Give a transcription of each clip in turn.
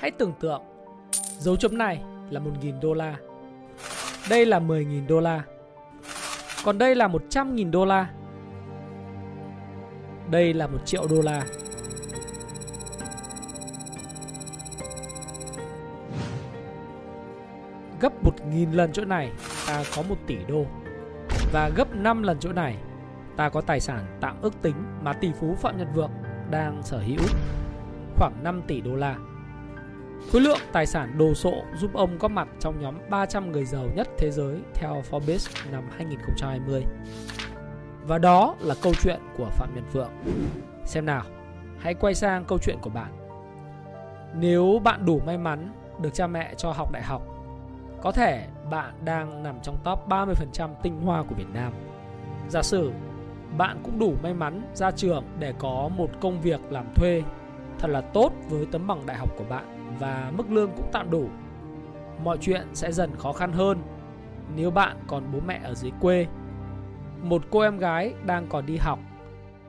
Hãy tưởng tượng, dấu chấm này là 1.000 đô la. Đây là 10.000 đô la. Còn đây là 100.000 đô la. Đây là 1 triệu đô la. Gấp 1.000 lần chỗ này, ta có 1 tỷ đô. Và gấp 5 lần chỗ này, ta có tài sản tạm ước tính mà tỷ phú Phạm Nhật Vượng đang sở hữu, khoảng 5 tỷ đô la. Khối lượng tài sản đồ sộ giúp ông có mặt trong nhóm 300 người giàu nhất thế giới theo Forbes năm 2020. Và đó là câu chuyện của Phạm Nhật Vượng. Xem nào, hãy quay sang câu chuyện của bạn. Nếu bạn đủ may mắn được cha mẹ cho học đại học, có thể bạn đang nằm trong top 30% tinh hoa của Việt Nam. Giả sử bạn cũng đủ may mắn ra trường để có một công việc làm thuê thật là tốt với tấm bằng đại học của bạn và mức lương cũng tạm đủ. Mọi chuyện sẽ dần khó khăn hơn nếu bạn còn bố mẹ ở dưới quê. Một cô em gái đang còn đi học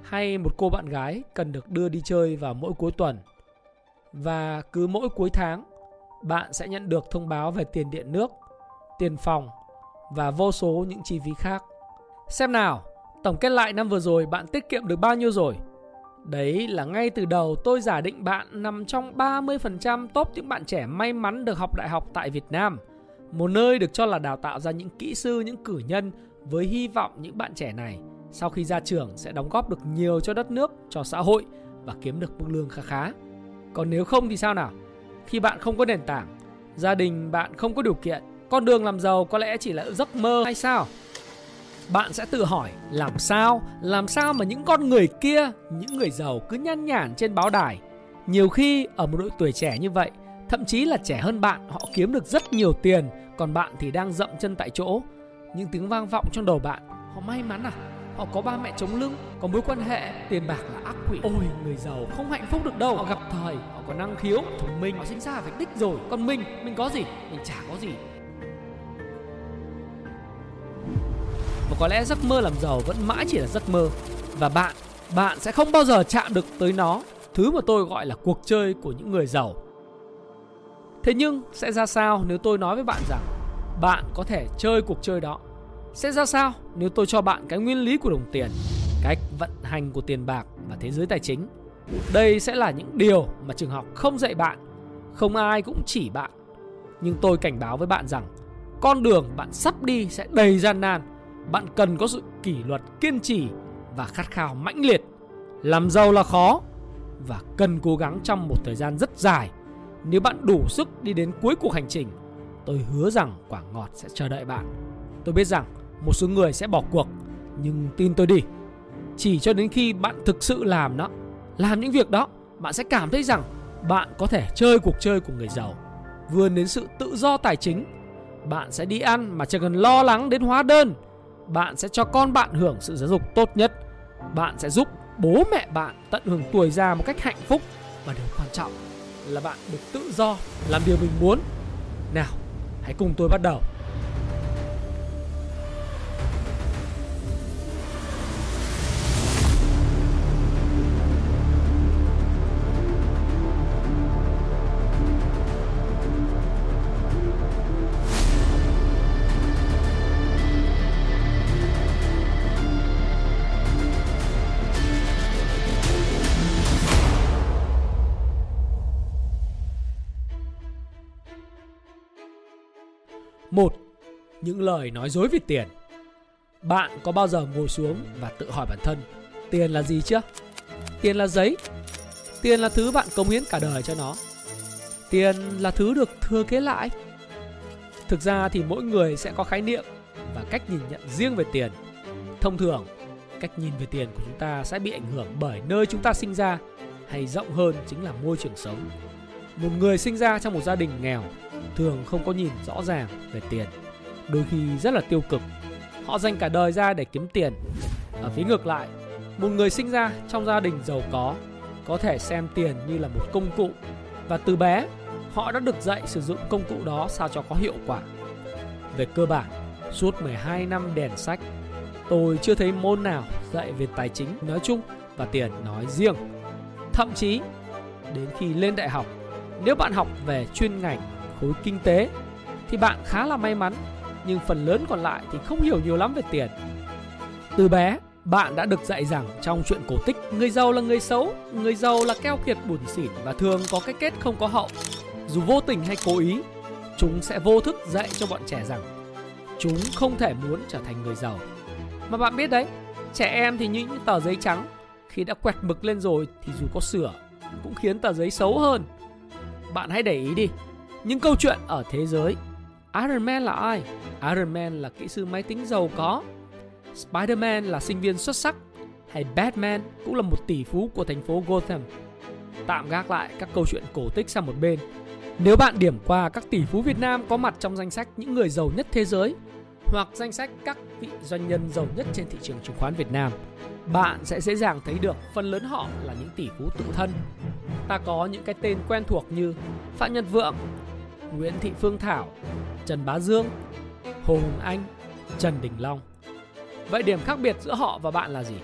hay một cô bạn gái cần được đưa đi chơi vào mỗi cuối tuần. Và cứ mỗi cuối tháng, bạn sẽ nhận được thông báo về tiền điện nước, tiền phòng và vô số những chi phí khác. Xem nào, tổng kết lại năm vừa rồi bạn tiết kiệm được bao nhiêu rồi? Đấy là ngay từ đầu tôi giả định bạn nằm trong 30% top những bạn trẻ may mắn được học đại học tại Việt Nam. Một nơi được cho là đào tạo ra những kỹ sư, những cử nhân với hy vọng những bạn trẻ này sau khi ra trường sẽ đóng góp được nhiều cho đất nước, cho xã hội và kiếm được mức lương khá khá. Còn nếu không thì sao nào? Khi bạn không có nền tảng, gia đình bạn không có điều kiện, con đường làm giàu có lẽ chỉ là giấc mơ hay sao? Bạn sẽ tự hỏi làm sao? Làm sao mà những con người kia những người giàu cứ nhăn nhản trên báo đài? Nhiều khi ở một độ tuổi trẻ như vậy thậm chí là trẻ hơn bạn họ kiếm được rất nhiều tiền còn bạn thì đang dậm chân tại chỗ. Những tiếng vang vọng trong đầu bạn họ may mắn à? Họ có ba mẹ chống lưng có mối quan hệ tiền bạc là ác quỷ. Ôi người giàu không hạnh phúc được đâu. Họ gặp thời họ có năng khiếu thông minh. Họ sinh ra phải đích rồi. Còn mình mình có gì? Mình chả có gì có lẽ giấc mơ làm giàu vẫn mãi chỉ là giấc mơ. Và bạn bạn sẽ không bao giờ chạm được tới nó. Thứ mà tôi gọi là cuộc chơi của những người giàu. Thế nhưng sẽ ra sao nếu tôi nói với bạn rằng bạn có thể chơi cuộc chơi đó? Sẽ ra sao nếu tôi cho bạn cái nguyên lý của đồng tiền cách vận hành của tiền bạc và thế giới tài chính? Đây sẽ là những điều mà trường học không dạy bạn, không ai cũng chỉ bạn. Nhưng tôi cảnh báo với bạn rằng con đường bạn sắp đi sẽ đầy gian nan bạn cần có sự kỷ luật, kiên trì và khát khao mãnh liệt. Làm giàu là khó và cần cố gắng trong một thời gian rất dài. Nếu bạn đủ sức đi đến cuối cuộc hành trình, tôi hứa rằng quả ngọt sẽ chờ đợi bạn. Tôi biết rằng một số người sẽ bỏ cuộc, nhưng tin tôi đi. Chỉ cho đến khi bạn thực sự làm nó, làm những việc đó, bạn sẽ cảm thấy rằng bạn có thể chơi cuộc chơi của người giàu. Vươn đến sự tự do tài chính, bạn sẽ đi ăn mà chẳng cần lo lắng đến hóa đơn bạn sẽ cho con bạn hưởng sự giáo dục tốt nhất. Bạn sẽ giúp bố mẹ bạn tận hưởng tuổi già một cách hạnh phúc. Và điều quan trọng là bạn được tự do làm điều mình muốn. Nào, hãy cùng tôi bắt đầu. Những lời nói dối về tiền. Bạn có bao giờ ngồi xuống và tự hỏi bản thân, tiền là gì chưa? Tiền là giấy. Tiền là thứ bạn cống hiến cả đời cho nó. Tiền là thứ được thừa kế lại. Thực ra thì mỗi người sẽ có khái niệm và cách nhìn nhận riêng về tiền. Thông thường, cách nhìn về tiền của chúng ta sẽ bị ảnh hưởng bởi nơi chúng ta sinh ra hay rộng hơn chính là môi trường sống. Một người sinh ra trong một gia đình nghèo thường không có nhìn rõ ràng về tiền đôi khi rất là tiêu cực. Họ dành cả đời ra để kiếm tiền. Ở phía ngược lại một người sinh ra trong gia đình giàu có có thể xem tiền như là một công cụ. Và từ bé họ đã được dạy sử dụng công cụ đó sao cho có hiệu quả. Về cơ bản suốt 12 năm đèn sách tôi chưa thấy môn nào dạy về tài chính nói chung và tiền nói riêng. Thậm chí đến khi lên đại học Nếu bạn học về chuyên ngành khối kinh tế thì bạn khá là may mắn, nhưng phần lớn còn lại thì không hiểu nhiều lắm về tiền. Từ bé, bạn đã được dạy rằng trong chuyện cổ tích, người giàu là người xấu, người giàu là keo kiệt buồn xỉn và thường có cái kết không có hậu. Dù vô tình hay cố ý, chúng sẽ vô thức dạy cho bọn trẻ rằng chúng không thể muốn trở thành người giàu. Mà bạn biết đấy, trẻ em thì như những tờ giấy trắng, khi đã quẹt mực lên rồi thì dù có sửa cũng khiến tờ giấy xấu hơn. Bạn hãy để ý đi, những câu chuyện ở thế giới Iron Man là ai? Iron Man là kỹ sư máy tính giàu có. Spider-Man là sinh viên xuất sắc. Hay Batman cũng là một tỷ phú của thành phố Gotham. Tạm gác lại các câu chuyện cổ tích sang một bên. Nếu bạn điểm qua các tỷ phú Việt Nam có mặt trong danh sách những người giàu nhất thế giới hoặc danh sách các vị doanh nhân giàu nhất trên thị trường chứng khoán Việt Nam, bạn sẽ dễ dàng thấy được phần lớn họ là những tỷ phú tự thân. Ta có những cái tên quen thuộc như Phạm Nhật Vượng, Nguyễn Thị Phương Thảo, Trần Bá Dương, Hồ Hùng Anh, Trần Đình Long. Vậy điểm khác biệt giữa họ và bạn là gì?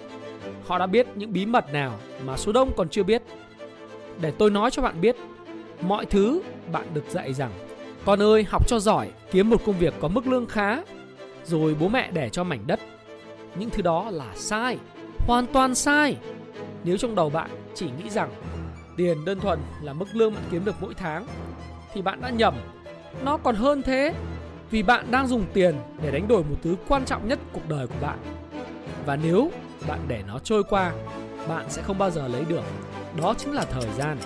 Họ đã biết những bí mật nào mà số đông còn chưa biết. Để tôi nói cho bạn biết, mọi thứ bạn được dạy rằng con ơi học cho giỏi, kiếm một công việc có mức lương khá, rồi bố mẹ để cho mảnh đất. Những thứ đó là sai, hoàn toàn sai. Nếu trong đầu bạn chỉ nghĩ rằng tiền đơn thuần là mức lương bạn kiếm được mỗi tháng thì bạn đã nhầm. Nó còn hơn thế vì bạn đang dùng tiền để đánh đổi một thứ quan trọng nhất cuộc đời của bạn. Và nếu bạn để nó trôi qua, bạn sẽ không bao giờ lấy được. Đó chính là thời gian.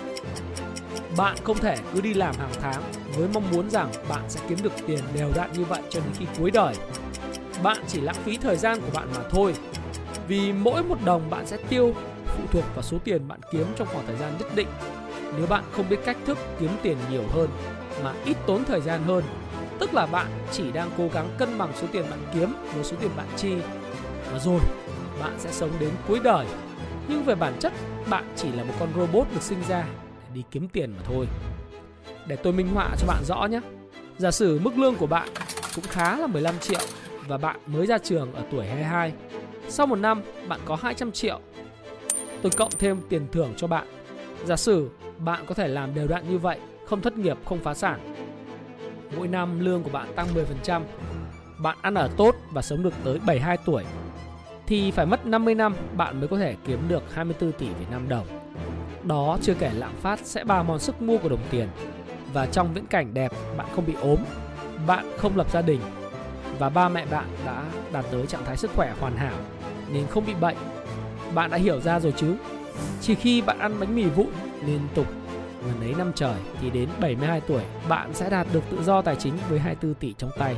Bạn không thể cứ đi làm hàng tháng với mong muốn rằng bạn sẽ kiếm được tiền đều đặn như vậy cho đến khi cuối đời. Bạn chỉ lãng phí thời gian của bạn mà thôi. Vì mỗi một đồng bạn sẽ tiêu phụ thuộc vào số tiền bạn kiếm trong khoảng thời gian nhất định. Nếu bạn không biết cách thức kiếm tiền nhiều hơn mà ít tốn thời gian hơn, tức là bạn chỉ đang cố gắng cân bằng số tiền bạn kiếm với số tiền bạn chi. Và rồi, bạn sẽ sống đến cuối đời. Nhưng về bản chất, bạn chỉ là một con robot được sinh ra để đi kiếm tiền mà thôi. Để tôi minh họa cho bạn rõ nhé. Giả sử mức lương của bạn cũng khá là 15 triệu và bạn mới ra trường ở tuổi 22. Sau một năm, bạn có 200 triệu. Tôi cộng thêm tiền thưởng cho bạn. Giả sử bạn có thể làm đều đặn như vậy, không thất nghiệp, không phá sản. Mỗi năm lương của bạn tăng 10%, bạn ăn ở tốt và sống được tới 72 tuổi thì phải mất 50 năm bạn mới có thể kiếm được 24 tỷ Việt Nam đồng. Đó chưa kể lạm phát sẽ bào mòn sức mua của đồng tiền. Và trong viễn cảnh đẹp, bạn không bị ốm, bạn không lập gia đình và ba mẹ bạn đã đạt tới trạng thái sức khỏe hoàn hảo nên không bị bệnh. Bạn đã hiểu ra rồi chứ? Chỉ khi bạn ăn bánh mì vụn liên tục gần ấy năm trời thì đến 72 tuổi bạn sẽ đạt được tự do tài chính với 24 tỷ trong tay.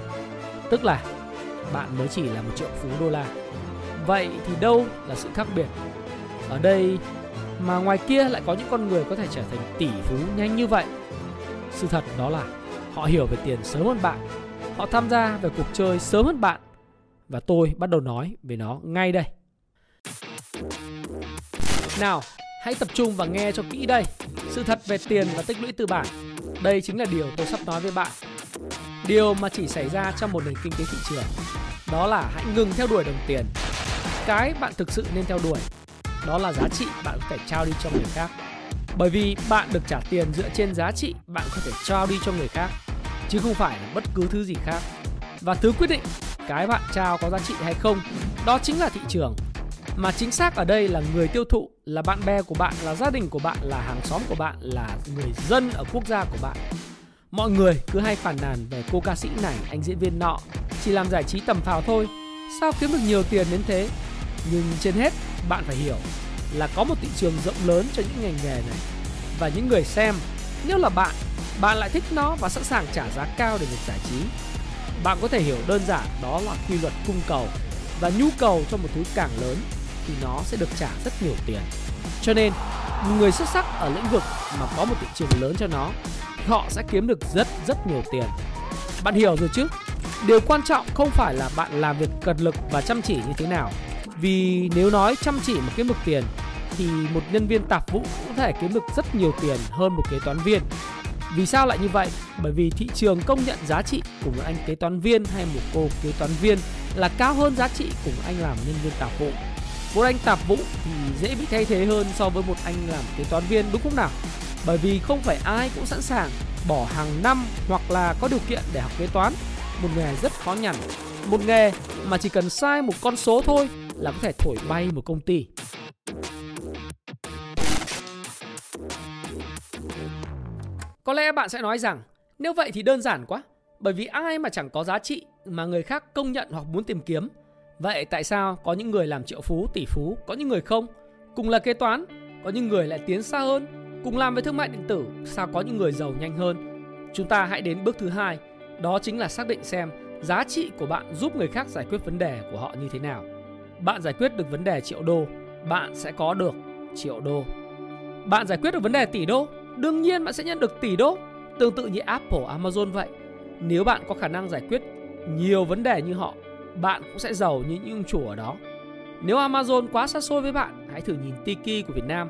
Tức là bạn mới chỉ là một triệu phú đô la. Vậy thì đâu là sự khác biệt? Ở đây mà ngoài kia lại có những con người có thể trở thành tỷ phú nhanh như vậy. Sự thật đó là họ hiểu về tiền sớm hơn bạn. Họ tham gia về cuộc chơi sớm hơn bạn. Và tôi bắt đầu nói về nó ngay đây. Nào, hãy tập trung và nghe cho kỹ đây. Sự thật về tiền và tích lũy tư bản. Đây chính là điều tôi sắp nói với bạn. Điều mà chỉ xảy ra trong một nền kinh tế thị trường. Đó là hãy ngừng theo đuổi đồng tiền. Cái bạn thực sự nên theo đuổi, đó là giá trị bạn có thể trao đi cho người khác. Bởi vì bạn được trả tiền dựa trên giá trị bạn có thể trao đi cho người khác, chứ không phải là bất cứ thứ gì khác. Và thứ quyết định cái bạn trao có giá trị hay không, đó chính là thị trường mà chính xác ở đây là người tiêu thụ, là bạn bè của bạn, là gia đình của bạn, là hàng xóm của bạn, là người dân ở quốc gia của bạn. Mọi người cứ hay phản nàn về cô ca sĩ này, anh diễn viên nọ, chỉ làm giải trí tầm phào thôi. Sao kiếm được nhiều tiền đến thế? Nhưng trên hết, bạn phải hiểu là có một thị trường rộng lớn cho những ngành nghề này. Và những người xem nếu là bạn bạn lại thích nó và sẵn sàng trả giá cao để được giải trí. Bạn có thể hiểu đơn giản đó là quy luật cung cầu và nhu cầu cho một thứ càng lớn thì nó sẽ được trả rất nhiều tiền. Cho nên, người xuất sắc ở lĩnh vực mà có một thị trường lớn cho nó, họ sẽ kiếm được rất rất nhiều tiền. Bạn hiểu rồi chứ? Điều quan trọng không phải là bạn làm việc cật lực và chăm chỉ như thế nào. Vì nếu nói chăm chỉ mà kiếm được tiền thì một nhân viên tạp vụ cũng có thể kiếm được rất nhiều tiền hơn một kế toán viên. Vì sao lại như vậy? Bởi vì thị trường công nhận giá trị của một anh kế toán viên hay một cô kế toán viên là cao hơn giá trị của anh làm nhân viên tạp vụ một anh tạp vụ thì dễ bị thay thế hơn so với một anh làm kế toán viên đúng không nào Bởi vì không phải ai cũng sẵn sàng bỏ hàng năm hoặc là có điều kiện để học kế toán, một nghề rất khó nhằn, một nghề mà chỉ cần sai một con số thôi là có thể thổi bay một công ty. Có lẽ bạn sẽ nói rằng nếu vậy thì đơn giản quá, bởi vì ai mà chẳng có giá trị mà người khác công nhận hoặc muốn tìm kiếm. Vậy tại sao có những người làm triệu phú, tỷ phú, có những người không? Cùng là kế toán, có những người lại tiến xa hơn, cùng làm với thương mại điện tử, sao có những người giàu nhanh hơn? Chúng ta hãy đến bước thứ hai, đó chính là xác định xem giá trị của bạn giúp người khác giải quyết vấn đề của họ như thế nào. Bạn giải quyết được vấn đề triệu đô, bạn sẽ có được triệu đô. Bạn giải quyết được vấn đề tỷ đô, đương nhiên bạn sẽ nhận được tỷ đô. Tương tự như Apple, Amazon vậy. Nếu bạn có khả năng giải quyết nhiều vấn đề như họ, bạn cũng sẽ giàu như những ông chủ ở đó. Nếu Amazon quá xa xôi với bạn, hãy thử nhìn Tiki của Việt Nam.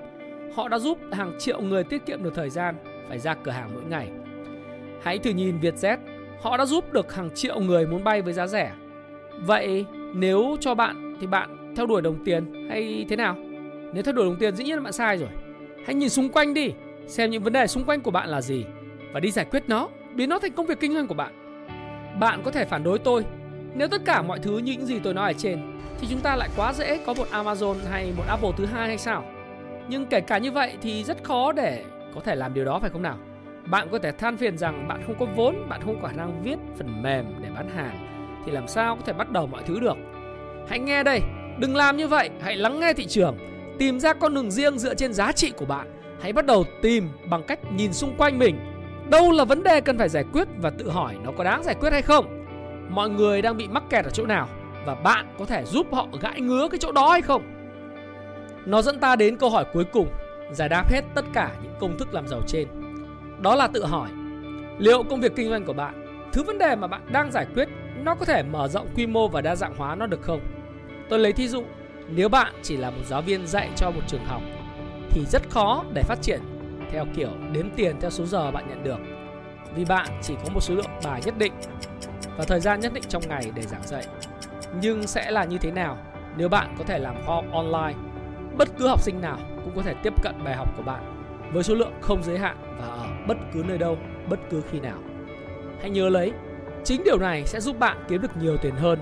Họ đã giúp hàng triệu người tiết kiệm được thời gian phải ra cửa hàng mỗi ngày. Hãy thử nhìn Vietjet, họ đã giúp được hàng triệu người muốn bay với giá rẻ. Vậy nếu cho bạn thì bạn theo đuổi đồng tiền hay thế nào? Nếu theo đuổi đồng tiền dĩ nhiên là bạn sai rồi. Hãy nhìn xung quanh đi, xem những vấn đề xung quanh của bạn là gì và đi giải quyết nó, biến nó thành công việc kinh doanh của bạn. Bạn có thể phản đối tôi nếu tất cả mọi thứ như những gì tôi nói ở trên thì chúng ta lại quá dễ có một Amazon hay một Apple thứ hai hay sao? Nhưng kể cả như vậy thì rất khó để có thể làm điều đó phải không nào? Bạn có thể than phiền rằng bạn không có vốn, bạn không có khả năng viết phần mềm để bán hàng thì làm sao có thể bắt đầu mọi thứ được? Hãy nghe đây, đừng làm như vậy, hãy lắng nghe thị trường, tìm ra con đường riêng dựa trên giá trị của bạn. Hãy bắt đầu tìm bằng cách nhìn xung quanh mình. Đâu là vấn đề cần phải giải quyết và tự hỏi nó có đáng giải quyết hay không? Mọi người đang bị mắc kẹt ở chỗ nào và bạn có thể giúp họ gãi ngứa cái chỗ đó hay không? Nó dẫn ta đến câu hỏi cuối cùng, giải đáp hết tất cả những công thức làm giàu trên. Đó là tự hỏi, liệu công việc kinh doanh của bạn, thứ vấn đề mà bạn đang giải quyết nó có thể mở rộng quy mô và đa dạng hóa nó được không? Tôi lấy thí dụ, nếu bạn chỉ là một giáo viên dạy cho một trường học thì rất khó để phát triển theo kiểu đếm tiền theo số giờ bạn nhận được. Vì bạn chỉ có một số lượng bài nhất định và thời gian nhất định trong ngày để giảng dạy. Nhưng sẽ là như thế nào nếu bạn có thể làm kho online? Bất cứ học sinh nào cũng có thể tiếp cận bài học của bạn với số lượng không giới hạn và ở bất cứ nơi đâu, bất cứ khi nào. Hãy nhớ lấy, chính điều này sẽ giúp bạn kiếm được nhiều tiền hơn.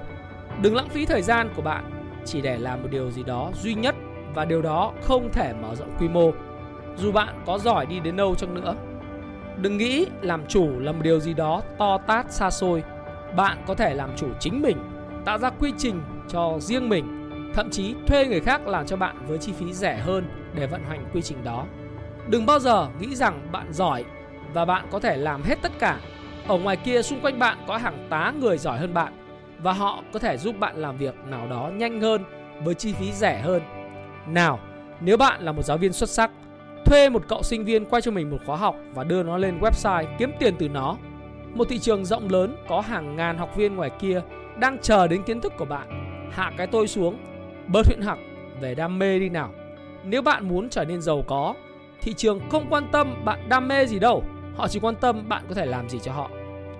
Đừng lãng phí thời gian của bạn chỉ để làm một điều gì đó duy nhất và điều đó không thể mở rộng quy mô dù bạn có giỏi đi đến đâu chăng nữa. Đừng nghĩ làm chủ là một điều gì đó to tát xa xôi. Bạn có thể làm chủ chính mình, tạo ra quy trình cho riêng mình, thậm chí thuê người khác làm cho bạn với chi phí rẻ hơn để vận hành quy trình đó. Đừng bao giờ nghĩ rằng bạn giỏi và bạn có thể làm hết tất cả. Ở ngoài kia xung quanh bạn có hàng tá người giỏi hơn bạn và họ có thể giúp bạn làm việc nào đó nhanh hơn với chi phí rẻ hơn. Nào, nếu bạn là một giáo viên xuất sắc, thuê một cậu sinh viên quay cho mình một khóa học và đưa nó lên website kiếm tiền từ nó. Một thị trường rộng lớn có hàng ngàn học viên ngoài kia đang chờ đến kiến thức của bạn. Hạ cái tôi xuống, bớt huyễn học về đam mê đi nào. Nếu bạn muốn trở nên giàu có, thị trường không quan tâm bạn đam mê gì đâu, họ chỉ quan tâm bạn có thể làm gì cho họ.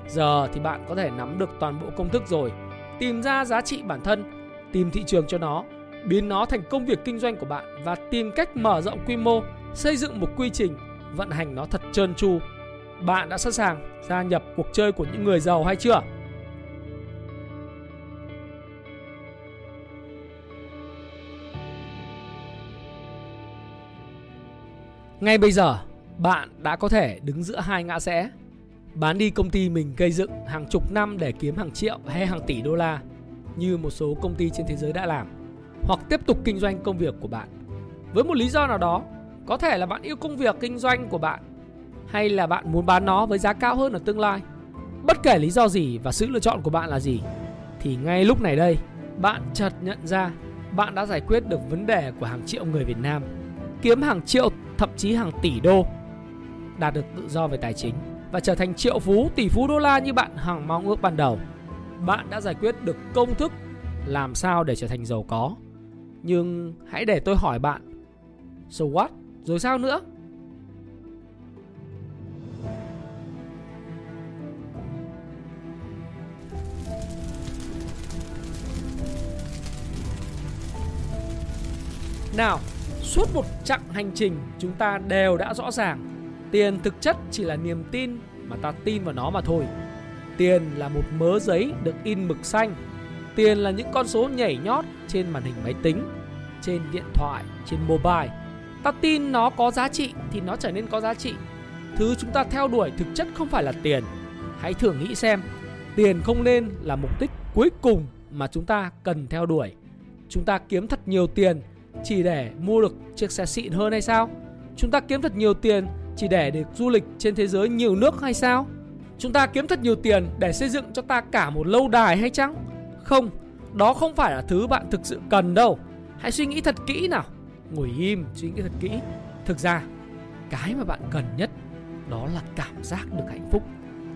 Giờ thì bạn có thể nắm được toàn bộ công thức rồi, tìm ra giá trị bản thân, tìm thị trường cho nó, biến nó thành công việc kinh doanh của bạn và tìm cách mở rộng quy mô, xây dựng một quy trình, vận hành nó thật trơn tru. Bạn đã sẵn sàng gia nhập cuộc chơi của những người giàu hay chưa? Ngay bây giờ, bạn đã có thể đứng giữa hai ngã rẽ. Bán đi công ty mình gây dựng hàng chục năm để kiếm hàng triệu hay hàng tỷ đô la như một số công ty trên thế giới đã làm hoặc tiếp tục kinh doanh công việc của bạn. Với một lý do nào đó, có thể là bạn yêu công việc kinh doanh của bạn hay là bạn muốn bán nó với giá cao hơn ở tương lai. Bất kể lý do gì và sự lựa chọn của bạn là gì thì ngay lúc này đây, bạn chợt nhận ra bạn đã giải quyết được vấn đề của hàng triệu người Việt Nam, kiếm hàng triệu thậm chí hàng tỷ đô, đạt được tự do về tài chính và trở thành triệu phú, tỷ phú đô la như bạn hằng mong ước ban đầu. Bạn đã giải quyết được công thức làm sao để trở thành giàu có. Nhưng hãy để tôi hỏi bạn, so what? Rồi sao nữa? Nào, suốt một chặng hành trình chúng ta đều đã rõ ràng Tiền thực chất chỉ là niềm tin mà ta tin vào nó mà thôi. Tiền là một mớ giấy được in mực xanh. Tiền là những con số nhảy nhót trên màn hình máy tính, trên điện thoại, trên mobile. Ta tin nó có giá trị thì nó trở nên có giá trị. Thứ chúng ta theo đuổi thực chất không phải là tiền. Hãy thử nghĩ xem, tiền không nên là mục đích cuối cùng mà chúng ta cần theo đuổi. Chúng ta kiếm thật nhiều tiền chỉ để mua được chiếc xe xịn hơn hay sao? Chúng ta kiếm thật nhiều tiền chỉ để được du lịch trên thế giới nhiều nước hay sao? Chúng ta kiếm thật nhiều tiền để xây dựng cho ta cả một lâu đài hay chăng? Không, đó không phải là thứ bạn thực sự cần đâu. Hãy suy nghĩ thật kỹ nào. Ngồi im, suy nghĩ thật kỹ. Thực ra, cái mà bạn cần nhất đó là cảm giác được hạnh phúc,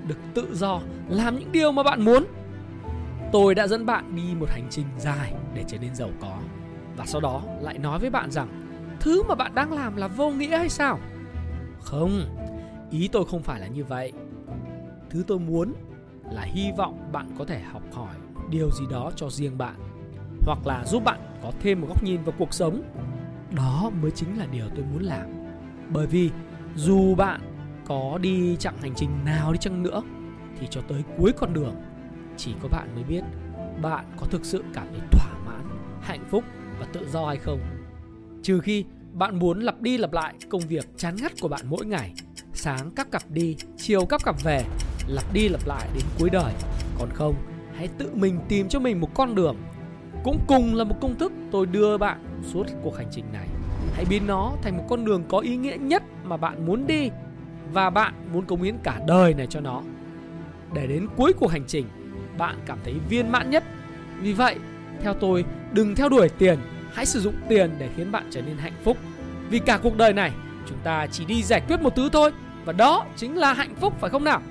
được tự do, làm những điều mà bạn muốn. Tôi đã dẫn bạn đi một hành trình dài để trở nên giàu có và sau đó lại nói với bạn rằng thứ mà bạn đang làm là vô nghĩa hay sao? Không, ý tôi không phải là như vậy. Thứ tôi muốn là hy vọng bạn có thể học hỏi điều gì đó cho riêng bạn hoặc là giúp bạn có thêm một góc nhìn vào cuộc sống. Đó mới chính là điều tôi muốn làm. Bởi vì dù bạn có đi chặng hành trình nào đi chăng nữa thì cho tới cuối con đường chỉ có bạn mới biết bạn có thực sự cảm thấy thỏa mãn, hạnh phúc và tự do hay không. Trừ khi bạn muốn lặp đi lặp lại công việc chán ngắt của bạn mỗi ngày, sáng cắp cặp đi, chiều cắp cặp về, lặp đi lặp lại đến cuối đời. Còn không, hãy tự mình tìm cho mình một con đường. Cũng cùng là một công thức tôi đưa bạn suốt cuộc hành trình này. Hãy biến nó thành một con đường có ý nghĩa nhất mà bạn muốn đi và bạn muốn cống hiến cả đời này cho nó. Để đến cuối cuộc hành trình, bạn cảm thấy viên mãn nhất. Vì vậy, theo tôi, đừng theo đuổi tiền, hãy sử dụng tiền để khiến bạn trở nên hạnh phúc. Vì cả cuộc đời này, chúng ta chỉ đi giải quyết một thứ thôi và đó chính là hạnh phúc phải không nào?